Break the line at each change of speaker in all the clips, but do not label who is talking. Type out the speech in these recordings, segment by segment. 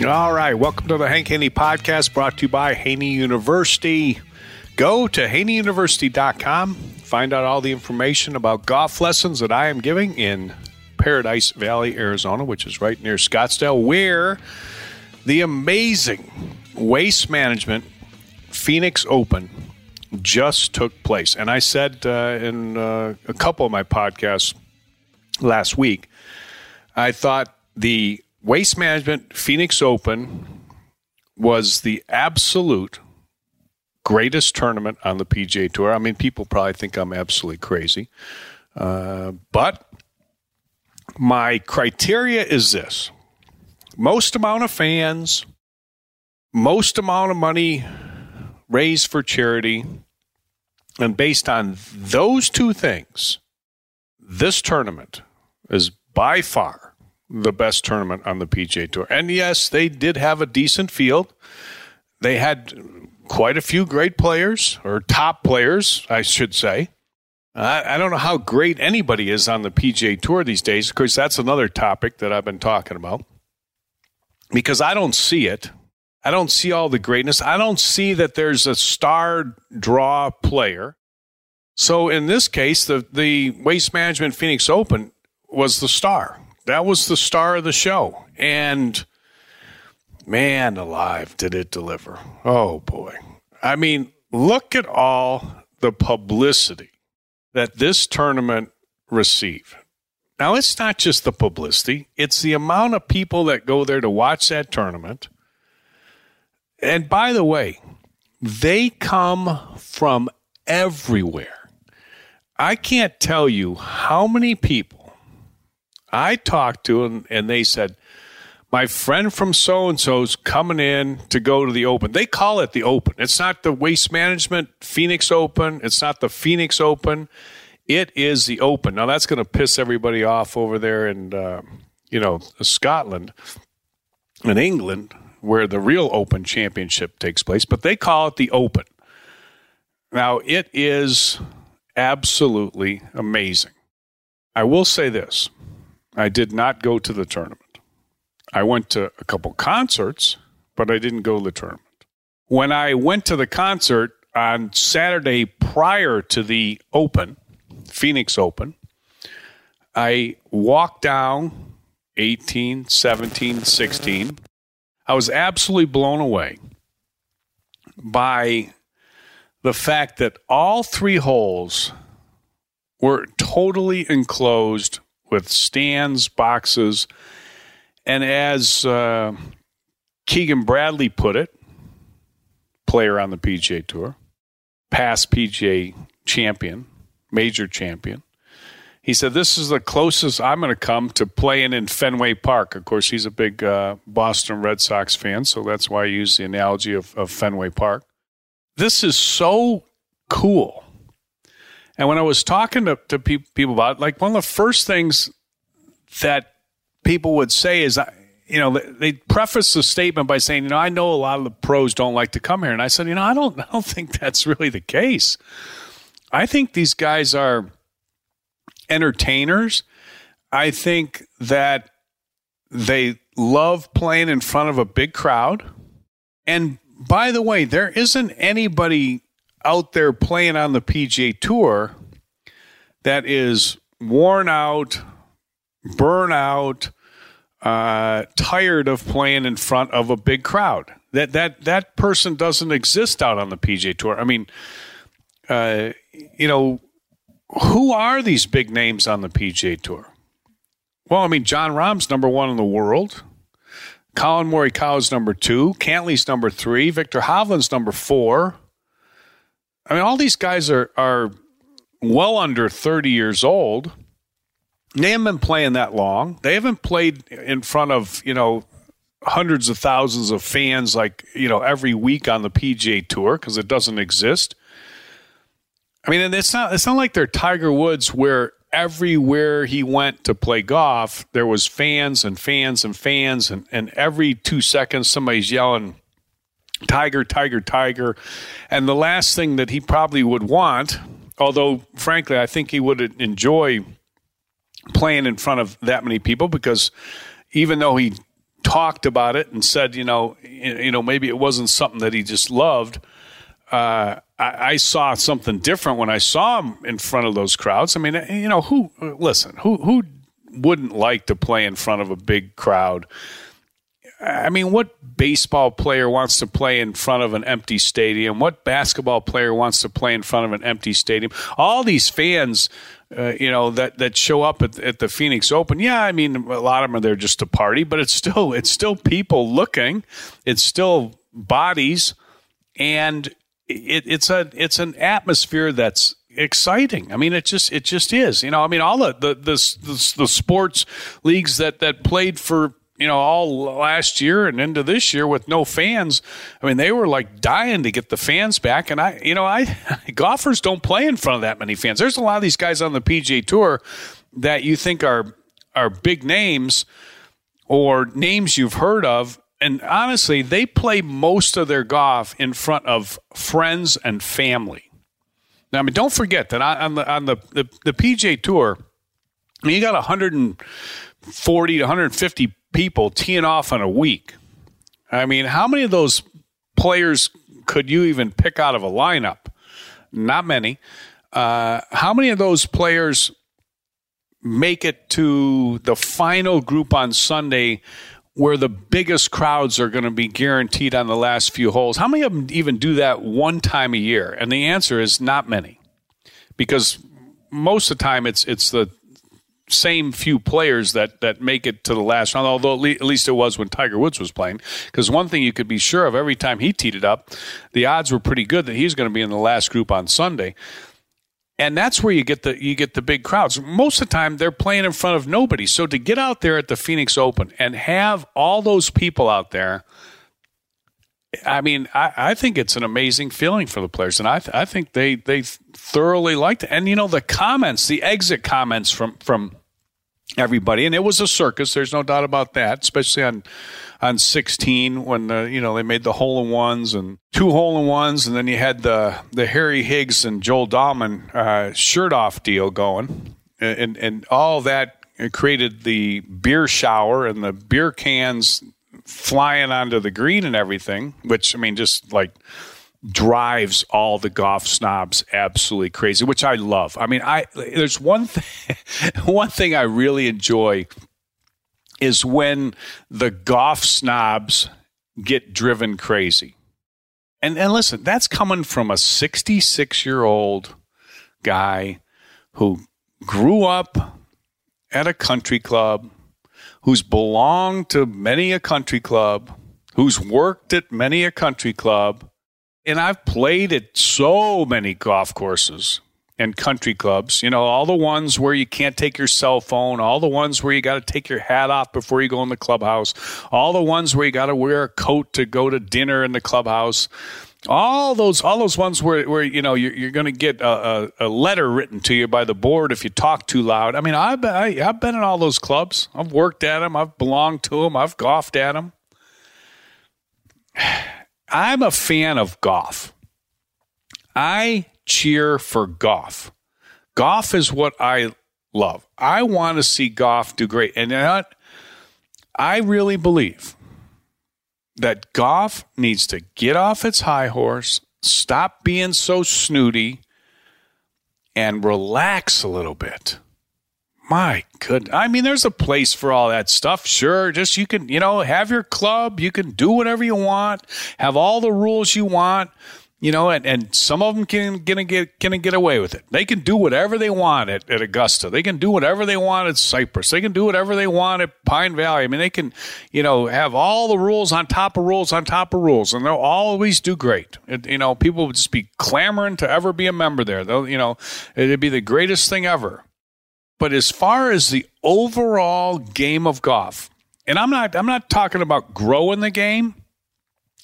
All right, welcome to the Hank Haney podcast brought to you by Haney University. Go to haneyuniversity.com, find out all the information about golf lessons that I am giving in Paradise Valley, Arizona, which is right near Scottsdale, where the amazing Waste Management Phoenix Open just took place. And I said uh, in uh, a couple of my podcasts last week, I thought the Waste Management Phoenix Open was the absolute greatest tournament on the PGA Tour. I mean, people probably think I'm absolutely crazy. Uh, but my criteria is this most amount of fans, most amount of money raised for charity. And based on those two things, this tournament is by far the best tournament on the PGA Tour. And yes, they did have a decent field. They had quite a few great players, or top players, I should say. I, I don't know how great anybody is on the PGA Tour these days. Of course, that's another topic that I've been talking about because I don't see it. I don't see all the greatness. I don't see that there's a star draw player. So in this case, the, the Waste Management Phoenix Open was the star that was the star of the show. And man alive, did it deliver. Oh boy. I mean, look at all the publicity that this tournament received. Now, it's not just the publicity, it's the amount of people that go there to watch that tournament. And by the way, they come from everywhere. I can't tell you how many people I talked to them and they said, my friend from so and so's coming in to go to the Open. They call it the Open. It's not the Waste Management Phoenix Open. It's not the Phoenix Open. It is the Open. Now that's going to piss everybody off over there in uh, you know Scotland and England, where the real Open Championship takes place. But they call it the Open. Now it is absolutely amazing. I will say this I did not go to the tournament. I went to a couple concerts, but I didn't go to the tournament. When I went to the concert on Saturday prior to the Open, Phoenix Open, I walked down 18, 17, 16. I was absolutely blown away by the fact that all three holes were totally enclosed with stands, boxes, and as uh, Keegan Bradley put it, player on the PGA Tour, past PGA champion, major champion, he said, This is the closest I'm going to come to playing in Fenway Park. Of course, he's a big uh, Boston Red Sox fan, so that's why I use the analogy of, of Fenway Park. This is so cool. And when I was talking to, to pe- people about it, like one of the first things that people would say is, you know, they preface the statement by saying, you know, I know a lot of the pros don't like to come here. And I said, you know, I don't, I don't think that's really the case. I think these guys are entertainers. I think that they love playing in front of a big crowd. And by the way, there isn't anybody out there playing on the PGA Tour that is worn out, burn out, uh, tired of playing in front of a big crowd. That that that person doesn't exist out on the PGA Tour. I mean, uh, you know, who are these big names on the PGA Tour? Well, I mean, Jon Rahm's number one in the world. Collin Morikawa's number two. Cantlay's number three. Viktor Hovland's number four. I mean, all these guys are are well under 30 years old. They haven't been playing that long. They haven't played in front of, you know, hundreds of thousands of fans like, you know, every week on the PGA Tour because it doesn't exist. I mean, and it's not it's not like they're Tiger Woods where everywhere he went to play golf, there was fans and fans and fans and, and every two seconds somebody's yelling Tiger, Tiger, Tiger. And the last thing that he probably would want, although frankly I think he would enjoy playing in front of that many people because even though he talked about it and said, you know, you know, maybe it wasn't something that he just loved. Uh, I, I, saw something different when I saw him in front of those crowds. I mean, you know, who listen, who who wouldn't like to play in front of a big crowd? I mean, what baseball player wants to play in front of an empty stadium? What basketball player wants to play in front of an empty stadium? All these fans, uh, you know, that that show up at, at the Phoenix Open. Yeah, I mean, a lot of them are there just to party, but it's still it's still people looking. It's still bodies, and it, it's a it's an atmosphere that's exciting. I mean, it just it just is. You know, I mean, all the the the, the, the sports leagues that that played for you know, all last year and into this year with no fans. I mean, they were like dying to get the fans back. And I, you know, I golfers don't play in front of that many fans. There's a lot of these guys on the PGA Tour that you think are are big names or names you've heard of. And honestly, they play most of their golf in front of friends and family. Now, I mean, don't forget that on the on the the, the PGA Tour, I mean, you got 140 to 150 people teeing off in a week. I mean, how many of those players could you even pick out of a lineup? Not many. Uh, how many of those players make it to the final group on Sunday where the biggest crowds are going to be guaranteed on the last few holes? How many of them even do that one time a year? And the answer is not many because most of the time it's it's the same few players that that make it to the last round. Although at least it was when Tiger Woods was playing, because one thing you could be sure of every time he teed it up, the odds were pretty good that he's going to be in the last group on Sunday. And that's where you get the you get the big crowds. Most of the time they're playing in front of nobody. So to get out there at the Phoenix Open and have all those people out there I mean, I, I, think it's an amazing feeling for the players, and I, th- I think they they thoroughly liked it. And you know, the comments, the exit comments from from everybody, and it was a circus. There's no doubt about that, especially on on 16 when uh, you know they made the hole in ones and two hole in ones, and then you had the the Harry Higgs and Joel Dahmen uh, shirt off deal going, and and all that created the beer shower and the beer cans flying onto the green and everything, which I mean, just like drives all the golf snobs absolutely crazy, which I love. I mean, I there's one thing one thing I really enjoy is when the golf snobs get driven crazy. And and listen, that's coming from a 66-year-old guy who grew up at a country club, who's belonged to many a country club, who's worked at many a country club, and I've played at so many golf courses and country clubs, you know, all the ones where you can't take your cell phone, all the ones where you got to take your hat off before you go in the clubhouse, all the ones where you got to wear a coat to go to dinner in the clubhouse, all those all those ones where, where you know you're, you're going to get a, a, a, letter written to you by the board if you talk too loud. I mean, I've I, have been in all those clubs. I've worked at them. I've belonged to them. I've golfed at them. I'm a fan of golf. I cheer for golf. Golf is what I love. I want to see golf do great. And I really believe that golf needs to get off its high horse, stop being so snooty, and relax a little bit. My good. I mean, there's a place for all that stuff. Sure. Just you can, you know, have your club. You can do whatever you want, have all the rules you want you know, and, and some of them can gonna get gonna get away with it. They can do whatever they want at, at Augusta. They can do whatever they want at Cypress. They can do whatever they want at Pine Valley. I mean, they can, you know, have all the rules on top of rules on top of rules, and they'll always do great. It, you know, people would just be clamoring to ever be a member there. They'll, you know, it'd be the greatest thing ever. But as far as the overall game of golf, and I'm not I'm not talking about growing the game.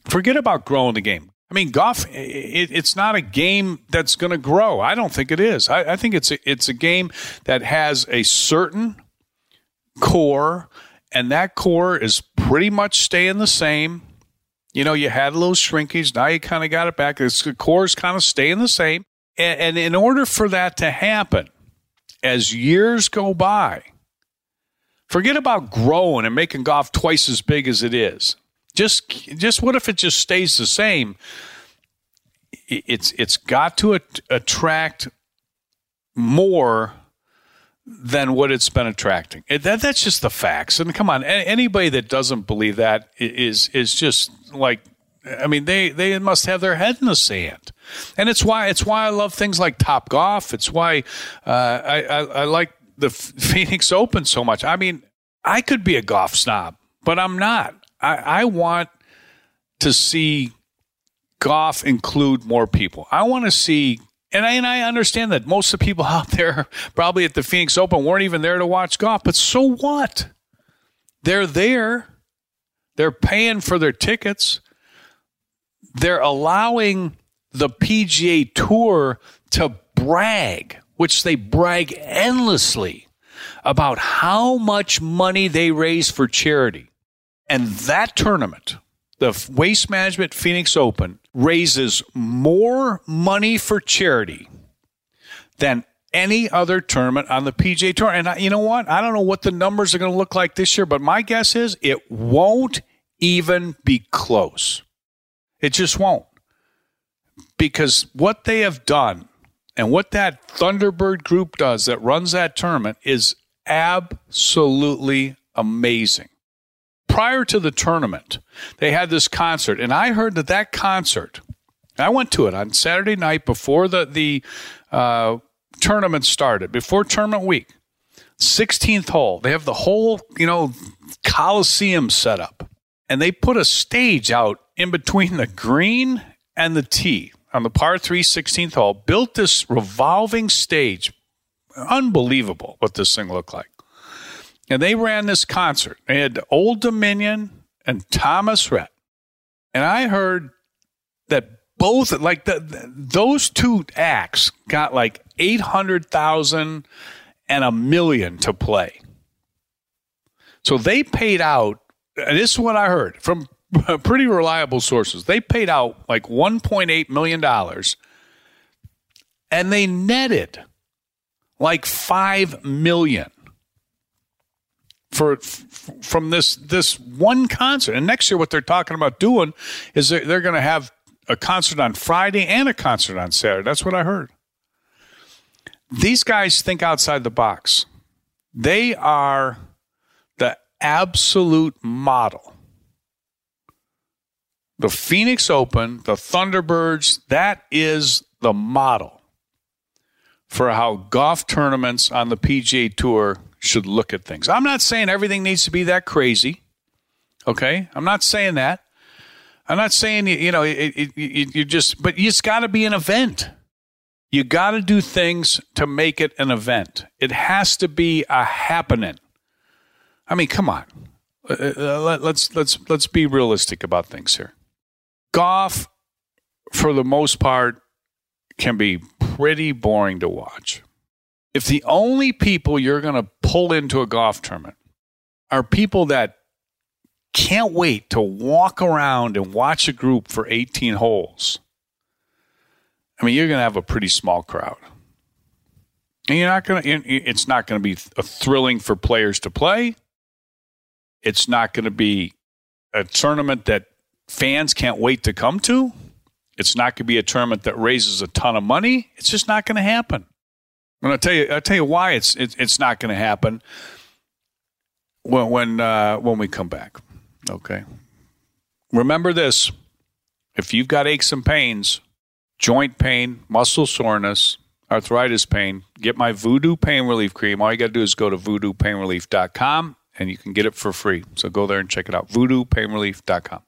Forget about growing the game I mean, golf, it, it's not a game that's going to grow. I don't think it is. I, I think it's a, it's a game that has a certain core, and that core is pretty much staying the same. You know, you had a little shrinkage. Now you kind of got it back. the core is kind of staying the same. And, and in order for that to happen, as years go by, forget about growing and making golf twice as big as it is. Just just what if it just stays the same? It's it's got to at- attract more than what it's been attracting. It, that that's just the facts. And come on, anybody that doesn't believe that is is just like I mean, they they must have their head in the sand, and it's why it's why I love things like Top Golf. It's why uh, I, I, I like the Phoenix Open so much. I mean, I could be a golf snob, but I'm not. I, I want to see golf include more people. I want to see, and I, and I understand that most of the people out there probably at the Phoenix Open weren't even there to watch golf, but so what? They're there. They're paying for their tickets. They're allowing the PGA Tour to brag, which they brag endlessly about how much money they raise for charity. And that tournament, the Waste Management Phoenix Open, raises more money for charity than any other tournament on the PGA Tour. And you know what? I don't know what the numbers are going to look like this year, but my guess is it won't even be close. It just won't. Because what they have done and what that Thunderbird group does that runs that tournament is absolutely amazing prior to the tournament, they had this concert, and I heard that that concert. I went to it on Saturday night before the the uh, tournament started, before tournament week. 16th hole. They have the whole, you know, coliseum set up, and they put a stage out in between the green and the tee on the par 3 16th hole. Built this revolving stage. Unbelievable what this thing looked like. And they ran this concert. They had Old Dominion and Thomas Rhett. And I heard that both, like the, the those two acts got like 800,000 and a million to play. So they paid out, this is what I heard from pretty reliable sources. They paid out like $1.8 million and they netted like 5 million for from this this one concert. And next year, what they're talking about doing is they're, they're going to have a concert on Friday and a concert on Saturday. That's what I heard. These guys think outside the box. They are absolute model. The Phoenix Open, the Thunderbirds, that is the model for how golf tournaments on the PGA Tour should look at things. I'm not saying everything needs to be that crazy. Okay? I'm not saying that. I'm not saying, you know, it, it, it, you just, but it's got to be an event. You got to do things to make it an event. It has to be a happening. I mean, come on. Uh, uh, let, let's let's let's be realistic about things here. Golf, for the most part, can be pretty boring to watch. If the only people you're going to pull into a golf tournament are people that can't wait to walk around and watch a group for 18 holes, I mean, you're going to have a pretty small crowd. And you're not going to, it's not going to be thrilling for players to play. It's not going to be a tournament that fans can't wait to come to. It's not going to be a tournament that raises a ton of money. It's just not going to happen. And I'll tell you, I'll tell you why it's it, it's not going to happen when when uh, when we come back. Okay. Remember this: if you've got aches and pains, joint pain, muscle soreness, arthritis pain, get my Voodoo Pain Relief Cream. All you got to do is go to voodoopainrelief.com and you can get it for free. So go there and check it out. voodoopainrelief.com.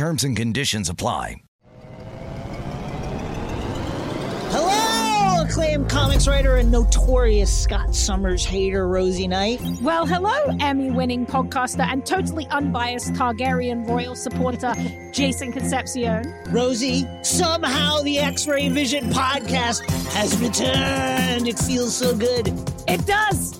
Terms and conditions apply.
Hello, acclaimed comics writer and notorious Scott Summers hater, Rosie Knight.
Well, hello, Emmy winning podcaster and totally unbiased Targaryen royal supporter, Jason Concepcion.
Rosie, somehow the X Ray Vision podcast has returned. It feels so good.
It does.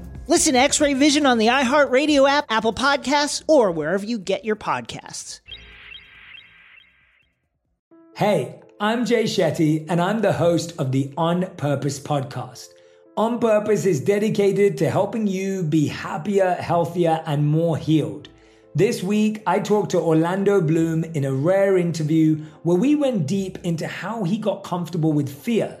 Listen to X Ray Vision on the iHeartRadio app, Apple Podcasts, or wherever you get your podcasts.
Hey, I'm Jay Shetty, and I'm the host of the On Purpose podcast. On Purpose is dedicated to helping you be happier, healthier, and more healed. This week, I talked to Orlando Bloom in a rare interview where we went deep into how he got comfortable with fear,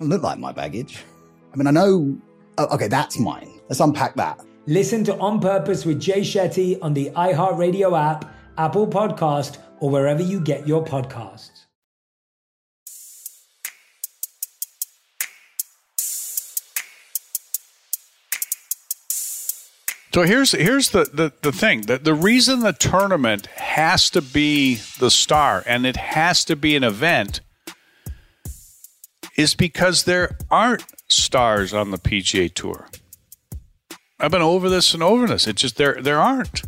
It look like my baggage. I mean, I know Oh, okay, that's mine. Let's unpack that.
Listen to On Purpose with Jay Shetty on the iHeartRadio app, Apple Podcast, or wherever you get your podcasts.
So here's here's the, the, the thing. The, the reason the tournament has to be the star and it has to be an event is because there aren't stars on the PGA Tour. I've been over this and over this. It just there there aren't.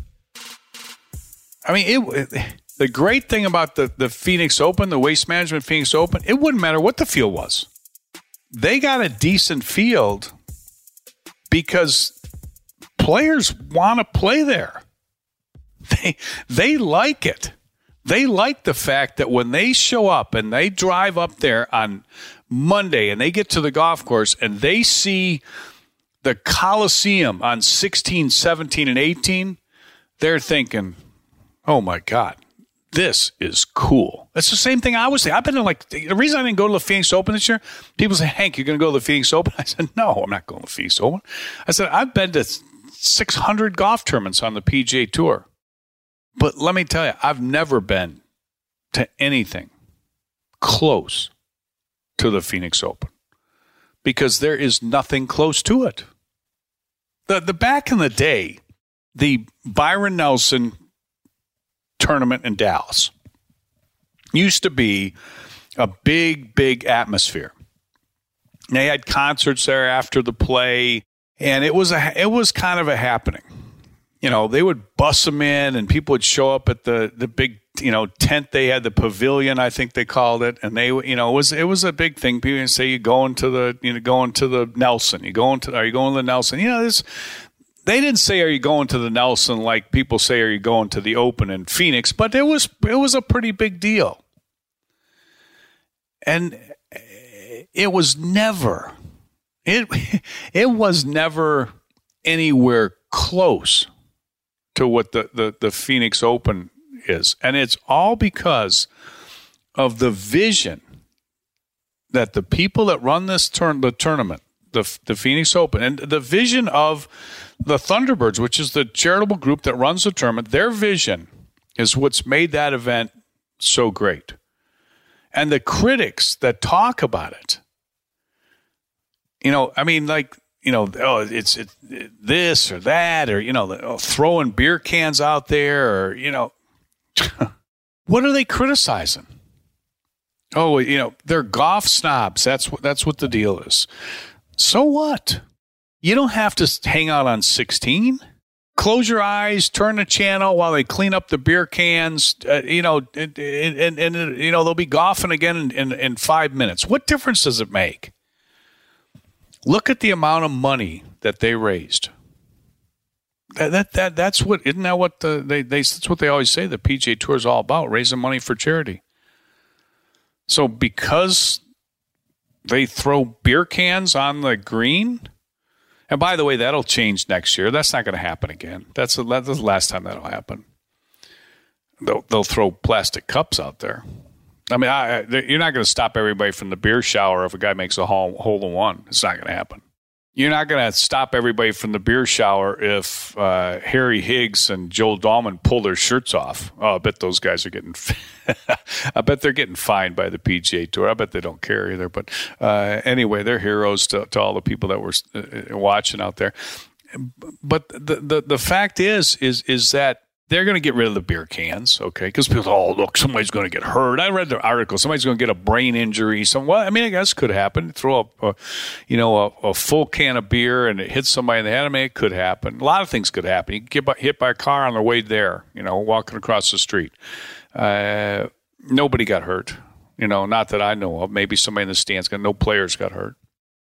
I mean, it, it, the great thing about the the Phoenix Open, the Waste Management Phoenix Open, it wouldn't matter what the field was. They got a decent field because players want to play there. They they like it. They like the fact that when they show up and they drive up there on Monday and they get to the golf course and they see the Coliseum on 16, 17, and 18, they're thinking, oh my God, this is cool. That's the same thing I was saying. I've been like, the reason I didn't go to the Phoenix Open this year, people say, Hank, you're going to go to the Phoenix Open? I said, no, I'm not going to the Phoenix Open. I said, I've been to 600 golf tournaments on the PGA Tour. But let me tell you, I've never been to anything close to the Phoenix Open. because there is nothing close to it. The the back in the day, the Byron Nelson tournament in Dallas used to be a big, big atmosphere. They had concerts there after the play, and it was a it was kind of a happening. You know, they would bus them in, and people would show up at the the big you know tent they had the pavilion I think they called it. And they you know it was it was a big thing. People say you going to the you know going to the Nelson. You going to are you going to the Nelson? You know this they didn't say are you going to the Nelson? Like people say are you going to the Open in Phoenix? But it was it was a pretty big deal. And it was never it it was never anywhere close to what the, the, the Phoenix Open is. And it's all because of the vision that the people that run this turn the tournament, the the Phoenix Open, and the vision of the Thunderbirds, which is the charitable group that runs the tournament, their vision is what's made that event so great. And the critics that talk about it, you know, I mean, like you know, oh, it's, it's this or that, or you know, throwing beer cans out there, or you know, what are they criticizing? Oh, you know, they're golf snobs. That's what that's what the deal is. So what? You don't have to hang out on 16. Close your eyes, turn the channel while they clean up the beer cans. Uh, you know, and, and, and, you know they'll be golfing again in, in, in five minutes. What difference does it make? Look at the amount of money that they raised that, that, that that's what isn't that what the, they they that's what they always say the PGA Tour is all about raising money for charity. So because they throw beer cans on the green, and by the way, that'll change next year. That's not going to happen again. That's the, that's the last time that'll happen. They'll they'll throw plastic cups out there. I mean, I, you're not going to stop everybody from the beer shower if a guy makes a hole, hole in one. It's not going to happen you're not going to stop everybody from the beer shower if uh, Harry Higgs and Joel Dahmen pull their shirts off. Oh, I bet those guys are getting. I bet they're getting fined by the PGA Tour. I bet they don't care either. But uh, anyway, they're heroes to, to, all the people that were uh, watching out there. But the, the the fact is is is that they're going to get rid of the beer cans, okay? Because people, oh, look, somebody's going to get hurt. I read the article. Somebody's going to get a brain injury. Some, well, I mean, I guess could happen. Throw up, a, you know, a, a, full can of beer and it hits somebody in the head. I mean, it could happen. A lot of things could happen. You get hit by a car on the way there, you know, walking across the street. Uh, nobody got hurt, you know, not that I know of. Maybe somebody in the stands got, no players got hurt.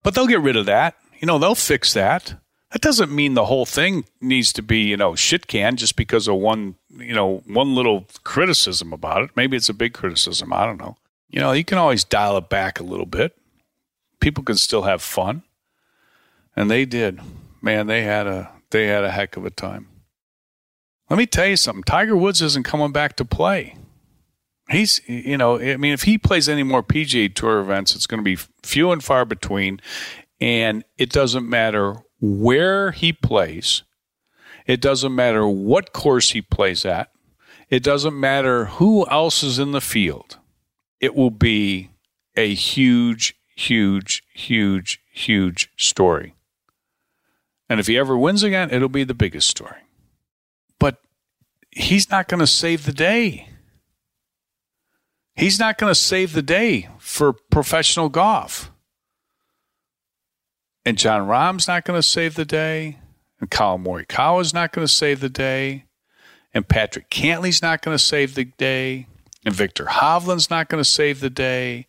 But they'll get rid of that. You know, they'll fix that. That doesn't mean the whole thing needs to be, you know, shit can just because of one, you know, one little criticism about it. Maybe it's a big criticism. I don't know. You know, you can always dial it back a little bit. People can still have fun. And they did. Man, they had a they had a heck of a time. Let me tell you something. Tiger Woods isn't coming back to play. He's, you know, I mean, if he plays any more PGA Tour events, it's going to be few and far between. And it doesn't matter where he plays. It doesn't matter what course he plays at. It doesn't matter who else is in the field. It will be a huge, huge, huge, huge story. And if he ever wins again, it'll be the biggest story. But he's not going to save the day. He's not going to save the day for professional golf. And Jon Rahm's not going to save the day. And Collin Morikawa's not going to save the day. And Patrick Cantlay's not going to save the day. And Viktor Hovland's not going to save the day.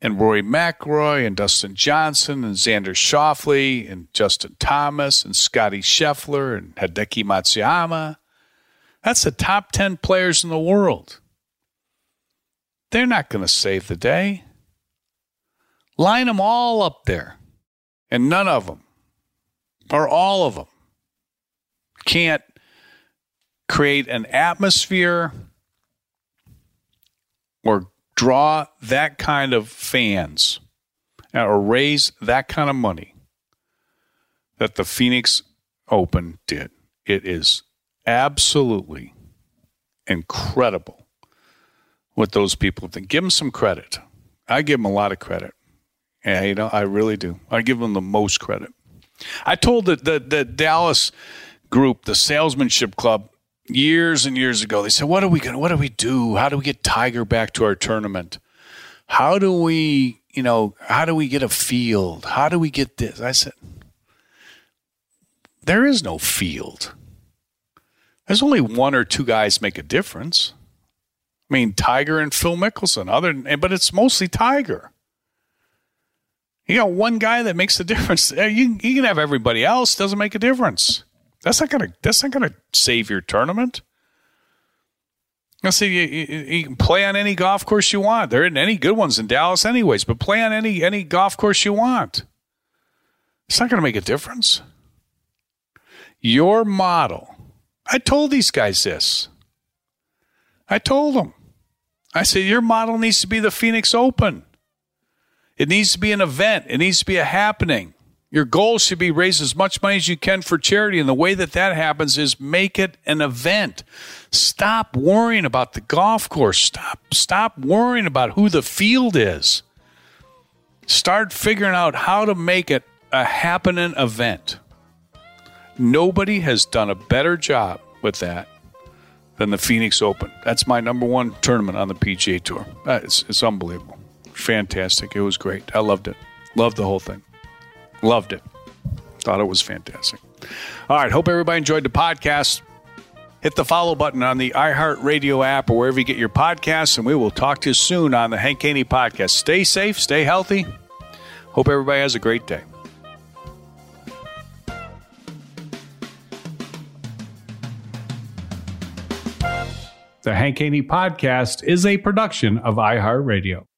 And Rory McIlroy and Dustin Johnson and Xander Schauffele and Justin Thomas and Scotty Scheffler and Hideki Matsuyama. That's the top 10 players in the world. They're not going to save the day. Line them all up there. And none of them, or all of them, can't create an atmosphere or draw that kind of fans uh, or raise that kind of money that the Phoenix Open did. It is absolutely incredible what those people think. Give them some credit. I give them a lot of credit. Yeah, you know, I really do. I give them the most credit. I told the, the, the Dallas group, the salesmanship club, years and years ago. They said, "What are we going? What do we do? How do we get Tiger back to our tournament? How do we, you know, how do we get a field? How do we get this?" I said, "There is no field. There's only one or two guys make a difference. I mean, Tiger and Phil Mickelson. Other, than, but it's mostly Tiger." You got one guy that makes the difference. You, you can have everybody else; doesn't make a difference. That's not gonna. That's not gonna save your tournament. I see you, you, you, can play on any golf course you want. There aren't any good ones in Dallas, anyways. But play on any any golf course you want. It's not going to make a difference. Your model. I told these guys this. I told them. I said your model needs to be the Phoenix Open. It needs to be an event. It needs to be a happening. Your goal should be raise as much money as you can for charity. And the way that that happens is make it an event. Stop worrying about the golf course. Stop, stop worrying about who the field is. Start figuring out how to make it a happening event. Nobody has done a better job with that than the Phoenix Open. That's my number one tournament on the PGA Tour. Uh, it's, it's unbelievable. Fantastic. It was great. I loved it. Loved the whole thing. Loved it. Thought it was fantastic. All right. Hope everybody enjoyed the podcast. Hit the follow button on the iHeartRadio app or wherever you get your podcasts, and we will talk to you soon on the Hank Haney podcast. Stay safe, stay healthy. Hope everybody has a great day. The Hank Haney podcast is a production of iHeartRadio.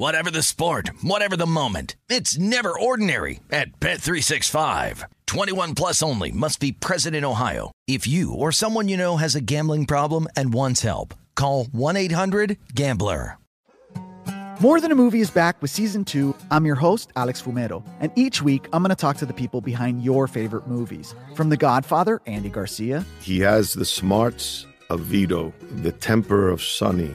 Whatever the sport, whatever the moment. It's never ordinary at Bet365. 21 plus only must be present in Ohio. If you or someone you know has a gambling problem and wants help, call 1-800-GAMBLER.
More Than a Movie is back with season two. I'm your host, Alex Fumero, and each week I'm going to talk to the people behind your favorite movies. From The Godfather, Andy Garcia.
He has the smarts of Vito, the temper of Sonny,